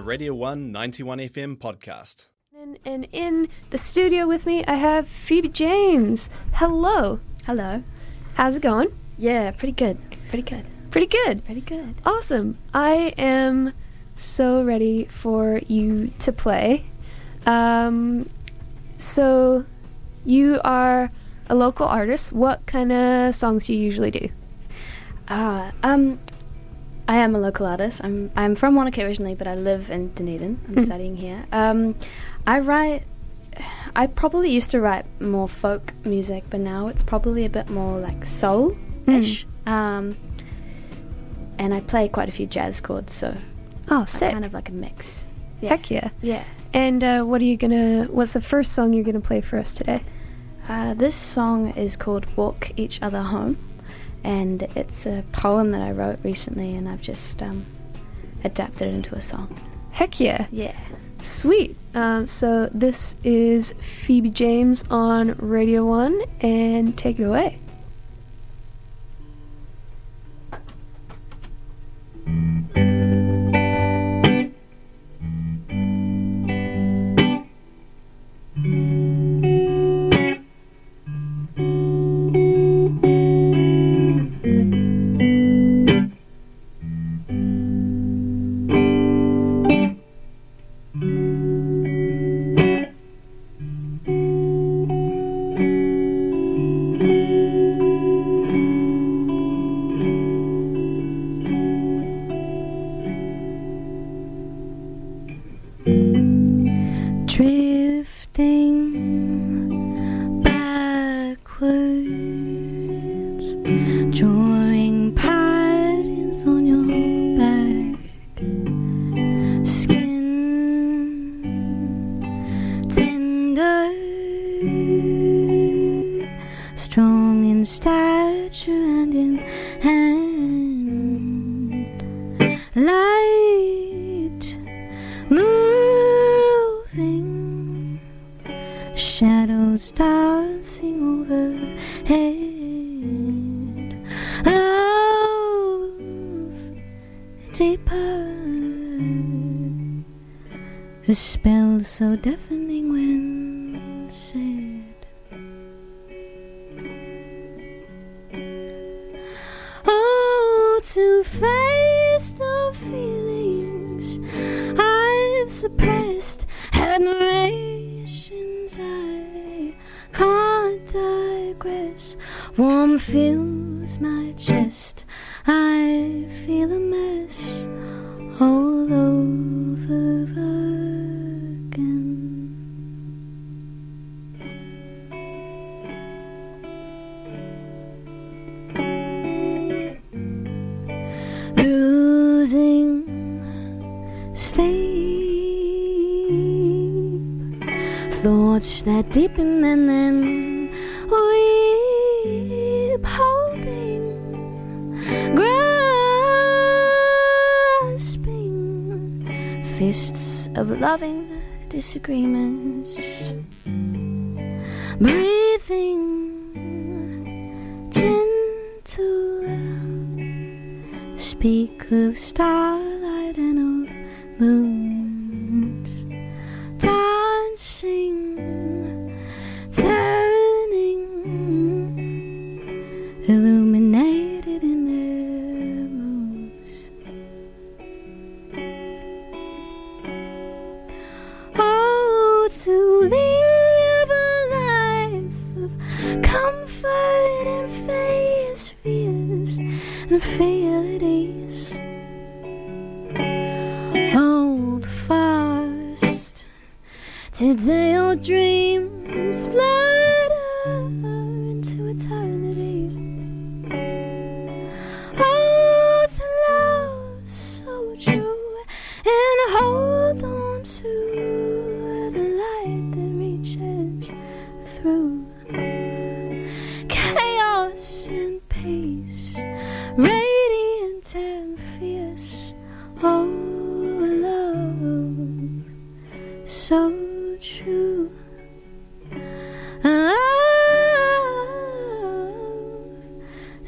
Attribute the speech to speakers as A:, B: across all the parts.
A: a Radio 1 91 FM podcast.
B: And, and in the studio with me, I have Phoebe James. Hello.
C: Hello.
B: How's it going?
C: Yeah, pretty good. Pretty good.
B: Pretty good.
C: Pretty good.
B: Awesome. I am so ready for you to play. Um, so, you are a local artist. What kind of songs do you usually do?
C: Ah, um, I am a local artist. I'm I'm from Wanaka originally, but I live in Dunedin. I'm
B: Mhm.
C: studying here. Um, I write. I probably used to write more folk music, but now it's probably a bit more like soul-ish. Um, and I play quite a few jazz chords, so
B: Oh, sick.
C: kind of like a mix. Yeah.
B: Heck yeah.
C: Yeah.
B: And uh, what are you gonna? What's the first song you're gonna play for us today?
C: Uh, this song is called Walk Each Other Home, and it's a poem that I wrote recently, and I've just um, adapted it into a song.
B: Heck yeah.
C: Yeah.
B: Sweet. Um, so this is Phoebe James on Radio One, and take it away.
D: Stature and in hand, light moving, shadows dancing overhead. Love deeper, a spell so deafening when Warm fills my chest, I feel a mess all over again. losing sleep. Thoughts that deepen and then weep, fists of loving disagreements. Breathing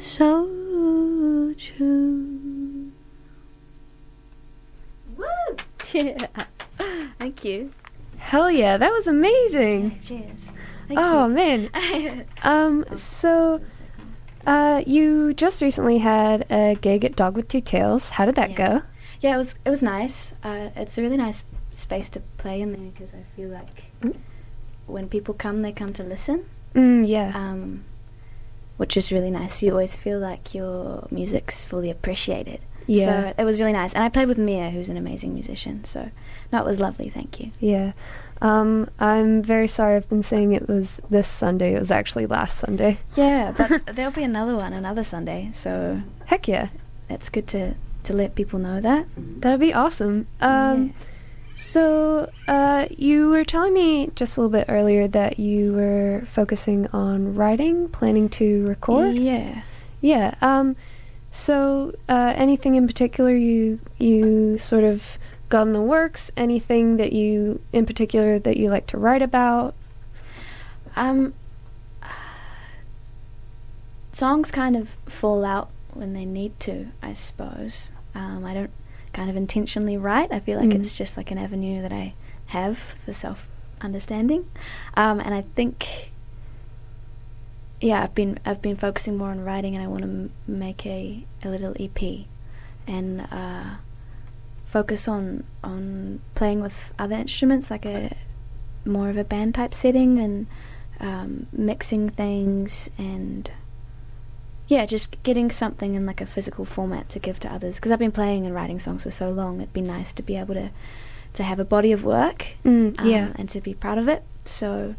D: so true. Woo!
C: Yeah. Thank you.
B: Hell yeah, that was amazing.
C: Yeah, cheers. Thank
B: oh
C: you.
B: man. um. So. Uh, you just recently had a gig at Dog with Two Tails. How did that
C: yeah.
B: go?
C: Yeah, it was it was nice. Uh, it's a really nice space to play in there because I feel like
B: mm.
C: when people come, they come to listen.
B: Mm, yeah.
C: Um, which is really nice. You always feel like your music's fully appreciated.
B: Yeah.
C: So it was really nice, and I played with Mia, who's an amazing musician. So that was lovely. Thank you.
B: yeah. Um, I'm very sorry. I've been saying it was this Sunday. It was actually last Sunday.
C: Yeah, but there'll be another one another Sunday. So
B: Heck yeah.
C: it's good to to let people know that.
B: That'd be awesome. Um,
C: Yeah.
B: So, uh, you were telling me just a little bit earlier that you were focusing on writing, planning to record.
C: Yeah.
B: Yeah. Um, so, uh, anything in particular you you sort of got in the works? Anything that you in particular that you like to write about?
C: Um, songs kind of fall out when they need to, I suppose. Um, I don't kind of intentionally write. I feel like
B: Mm.
C: it's just like an avenue that I have for self understanding. Um, and I think, yeah, I've been I've been focusing more on writing, and I want to m- make a, a little EP, and uh, focus on on playing with other instruments, like a more of a band type setting, and um, mixing things and yeah, just getting something in like a physical format to give to others. Because I've been playing and writing songs for so long, it'd be nice to be able to to have a body of work,
B: Mm,
C: um,
B: yeah.
C: and to be proud of it. So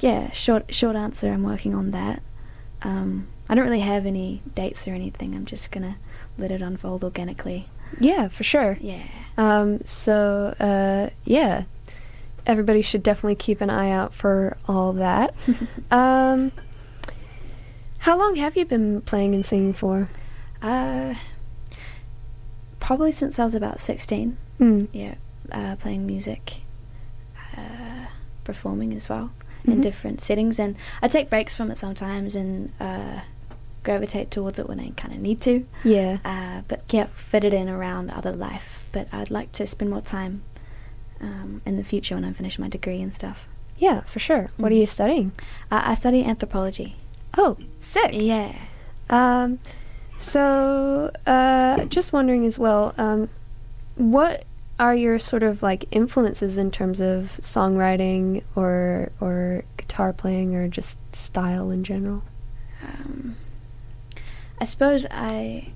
C: yeah, short short answer. I'm working on that. Um, I don't really have any dates or anything. I'm just gonna let it unfold organically.
B: Yeah, for sure.
C: Yeah.
B: Um, so, uh, yeah, everybody should definitely keep an eye out for all that. um, how long have you been playing and singing for?
C: Uh, probably since I was about 16.
B: Mm.
C: yeah, uh, playing music, uh, performing as well in
B: Mhm.
C: different settings, and I take breaks from it sometimes and uh, gravitate towards it when I kind of need to.
B: Yeah.
C: Uh, but yeah, fit it in around other life. But I'd like to spend more time um, in the future when I finish my degree and stuff.
B: Yeah, for sure. What are
C: Mhm.
B: you studying?
C: Uh, I study anthropology.
B: Oh, sick.
C: Yeah.
B: Um, so, uh, just wondering as well, um, what are your sort of like influences in terms of songwriting or or guitar playing or just style in general?
C: Um, I suppose I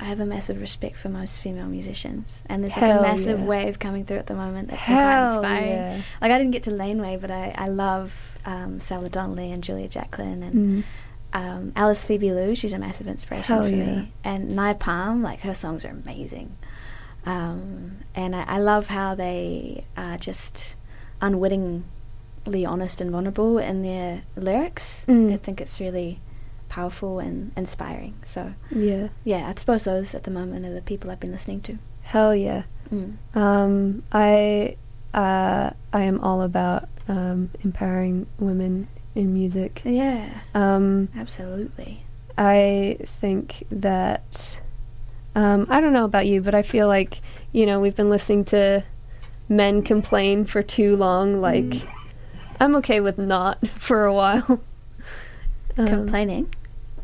C: I have a massive respect for most female musicians, and there's like a massive
B: yeah.
C: wave coming through at the moment that's been quite inspiring.
B: yeah.
C: Like I didn't get to Laneway, but I I love um, Stella Donnelly and Julia Jacklin and
B: Mm.
C: um, Alice Phoebe Lou. She's a massive inspiration
B: Hell
C: for
B: yeah.
C: me, and Nai Palm. Like her songs are amazing, um, and I, I love how they are just unwittingly honest and vulnerable in their lyrics.
B: Mm.
C: I think it's really powerful and inspiring. So
B: Yeah.
C: yeah, I suppose those at the moment are the people I've been listening to.
B: Hell yeah.
C: Mm.
B: Um, I uh, I am all about um, empowering women in music.
C: Yeah,
B: Um,
C: absolutely.
B: I think that um, I don't know about you, but I feel like you know we've been listening to men complain for too long. Like
C: Mm.
B: I'm okay with not for a while. Um,
C: Complaining.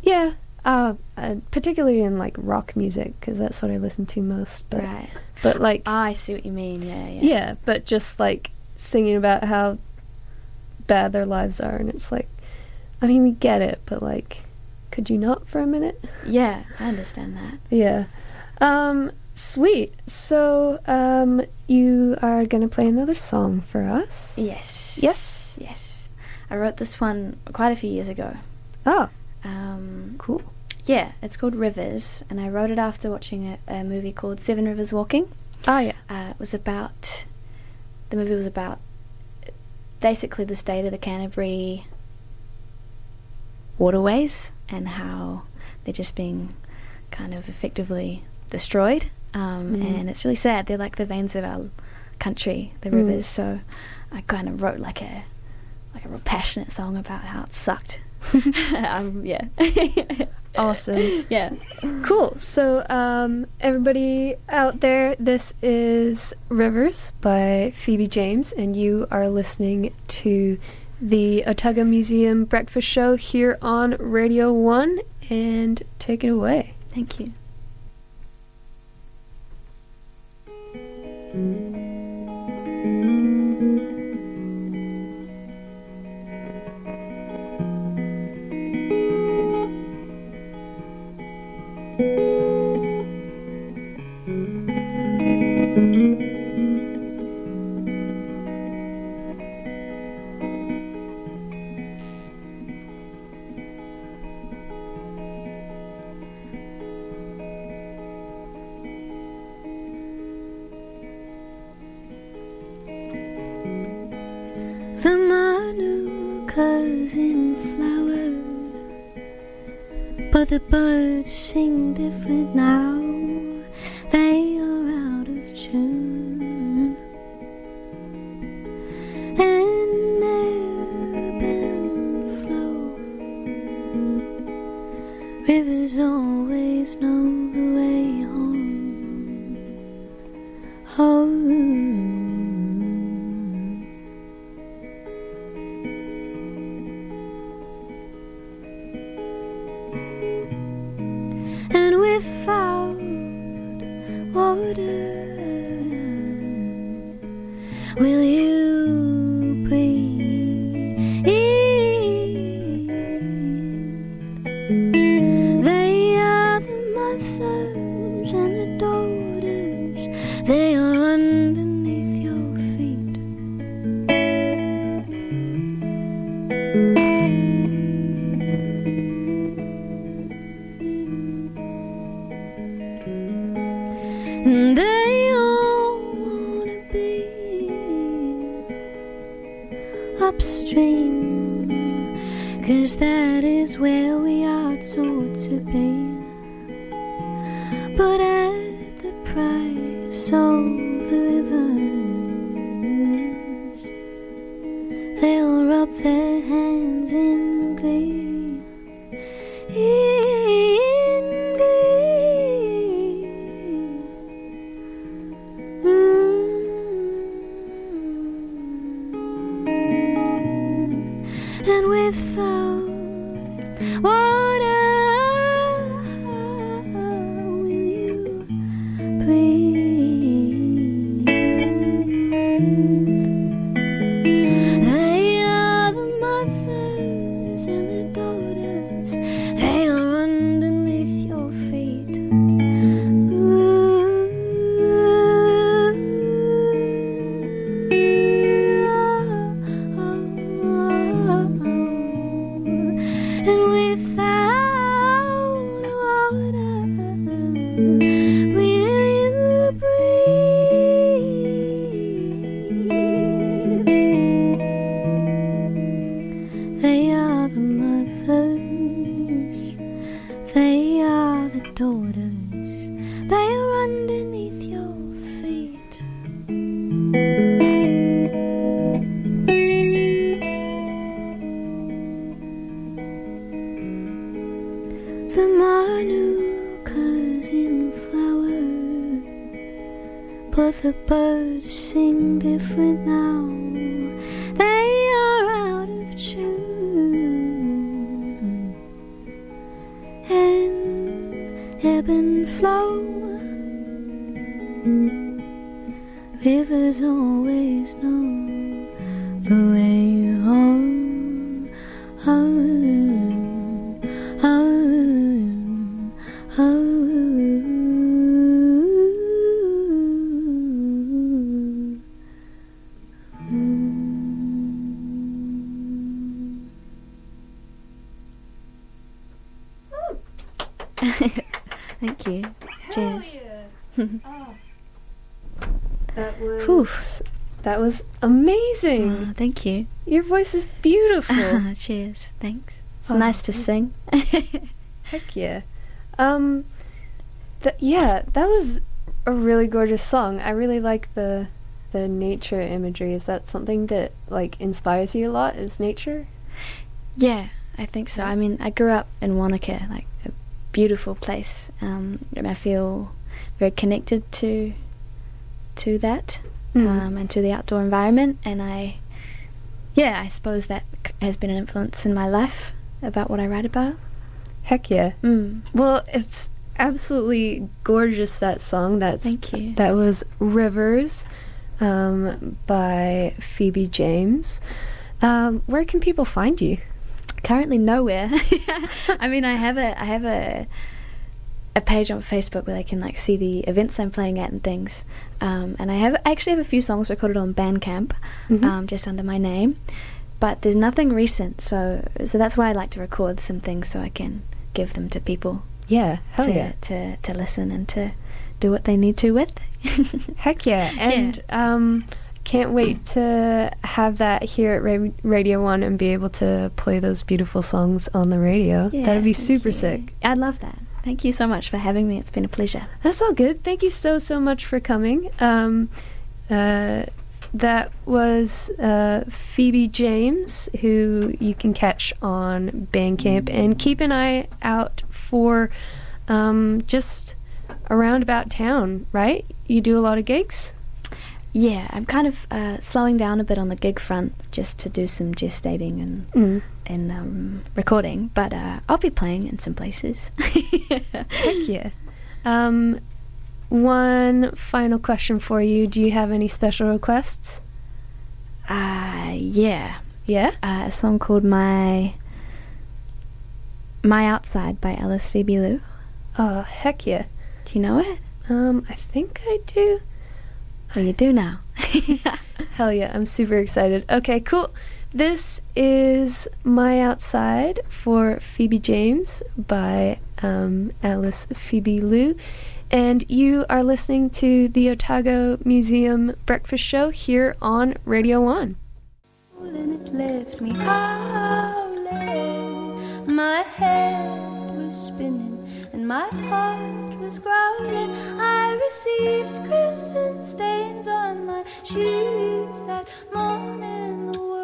B: Yeah. Uh, uh, particularly in like rock music because that's what I listen to most. But
C: right.
B: but like
C: Ah, I see what you mean. Yeah, yeah.
B: yeah, but just like singing about how bad their lives are, and it's like, I mean, we get it, but like, could you not for a minute?
C: Yeah, I understand that.
B: Yeah. Um, sweet. So, um, you are gonna play another song for us?
C: Yes.
B: Yes?
C: Yes. I wrote this one quite a few years ago.
B: Oh,
C: Um,
B: cool.
C: yeah, it's called Rivers, and I wrote it after watching a, a movie called Seven Rivers Walking.
B: Oh, yeah.
C: Uh, it was about the movie was about basically the state of the Canterbury waterways and how they're just being kind of effectively destroyed. Um,
B: Mm.
C: And it's really sad. They're like the veins of our country, the
B: Mm.
C: rivers. So I kind of wrote like a like a real passionate song about how it sucked. um, yeah.
B: awesome.
C: Yeah.
B: Cool. So, um, everybody out there, this is Rivers by Phoebe James, and you are listening to the Otago Museum Breakfast Show here on Radio 1. And take it away.
C: Thank you.
D: They are out of tune. And ebb and flow. Rivers always know will you upstream, cause that is where we are taught to be. But at the price And without water, but the birds sing different now. They are out of tune and ebb and flow. Rivers always know
B: That was
C: Oof.
B: that was amazing.
C: Oh, thank you.
B: Your voice is beautiful.
C: Cheers. Thanks. It's
B: Oh,
C: nice to sing.
B: Heck yeah. Um, th- yeah, that was a really gorgeous song. I really like the the nature imagery. Is that something that like inspires you a lot? Is nature?
C: yeah, I think so. I mean, I grew up in Wanaka, like a beautiful place, um, and I feel very connected to to that
B: Mm.
C: um, and to the outdoor environment. And I, yeah, I suppose that has been an influence in my life about what I write about.
B: Heck yeah.
C: Mm.
B: Well, it's absolutely gorgeous that song. That's
C: Thank you.
B: That was Rivers um, by Phoebe James. Um, where can people find you?
C: currently nowhere. I mean, I have a I have a a page on Facebook where they can like see the events I'm playing at and things. Um, and I have I actually have a few songs recorded on Bandcamp,
B: Mhm.
C: um, just under my name. But there's nothing recent, so so that's why I like to record some things so I can give them to people
B: Yeah, hell
C: to,
B: yeah.
C: to to listen and to do what they need to with.
B: Heck yeah. And um, can't wait to have that here at Ra- Radio 1 and be able to play those beautiful songs on the radio.
C: Yeah,
B: That'd be super
C: you.
B: sick.
C: I'd love that. Thank you so much for having me. It's been a pleasure.
B: That's all good. Thank you so, so much for coming. Um, uh, that was uh, Phoebe James, who you can catch on Bandcamp. And keep an eye out for um, just around about town, right? You do a lot of gigs?
C: Yeah, I'm kind of uh, slowing down a bit on the gig front just to do some gestating and
B: Mm.
C: And um, recording, but uh, I'll be playing in some places.
B: Heck yeah. Um, one final question for you. Do you have any special requests?
C: Uh, yeah,
B: Yeah?
C: uh, a song called "My My Outside" by Alice Phoebe Lou.
B: Oh, heck yeah.
C: Do you know it?
B: Um, I think I do.
C: Well, you do now.
B: Hell yeah, I'm super excited. Okay, cool. This is My Outside for Phoebe James by um, Alice Phoebe Lou. And you are listening to the Otago Museum Breakfast Show here on Radio 1.
D: and it left me howling. My head was spinning and my heart was growling. I received crimson stains on my sheets that morning. The world